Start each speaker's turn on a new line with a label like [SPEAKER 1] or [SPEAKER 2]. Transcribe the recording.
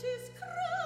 [SPEAKER 1] She's crying.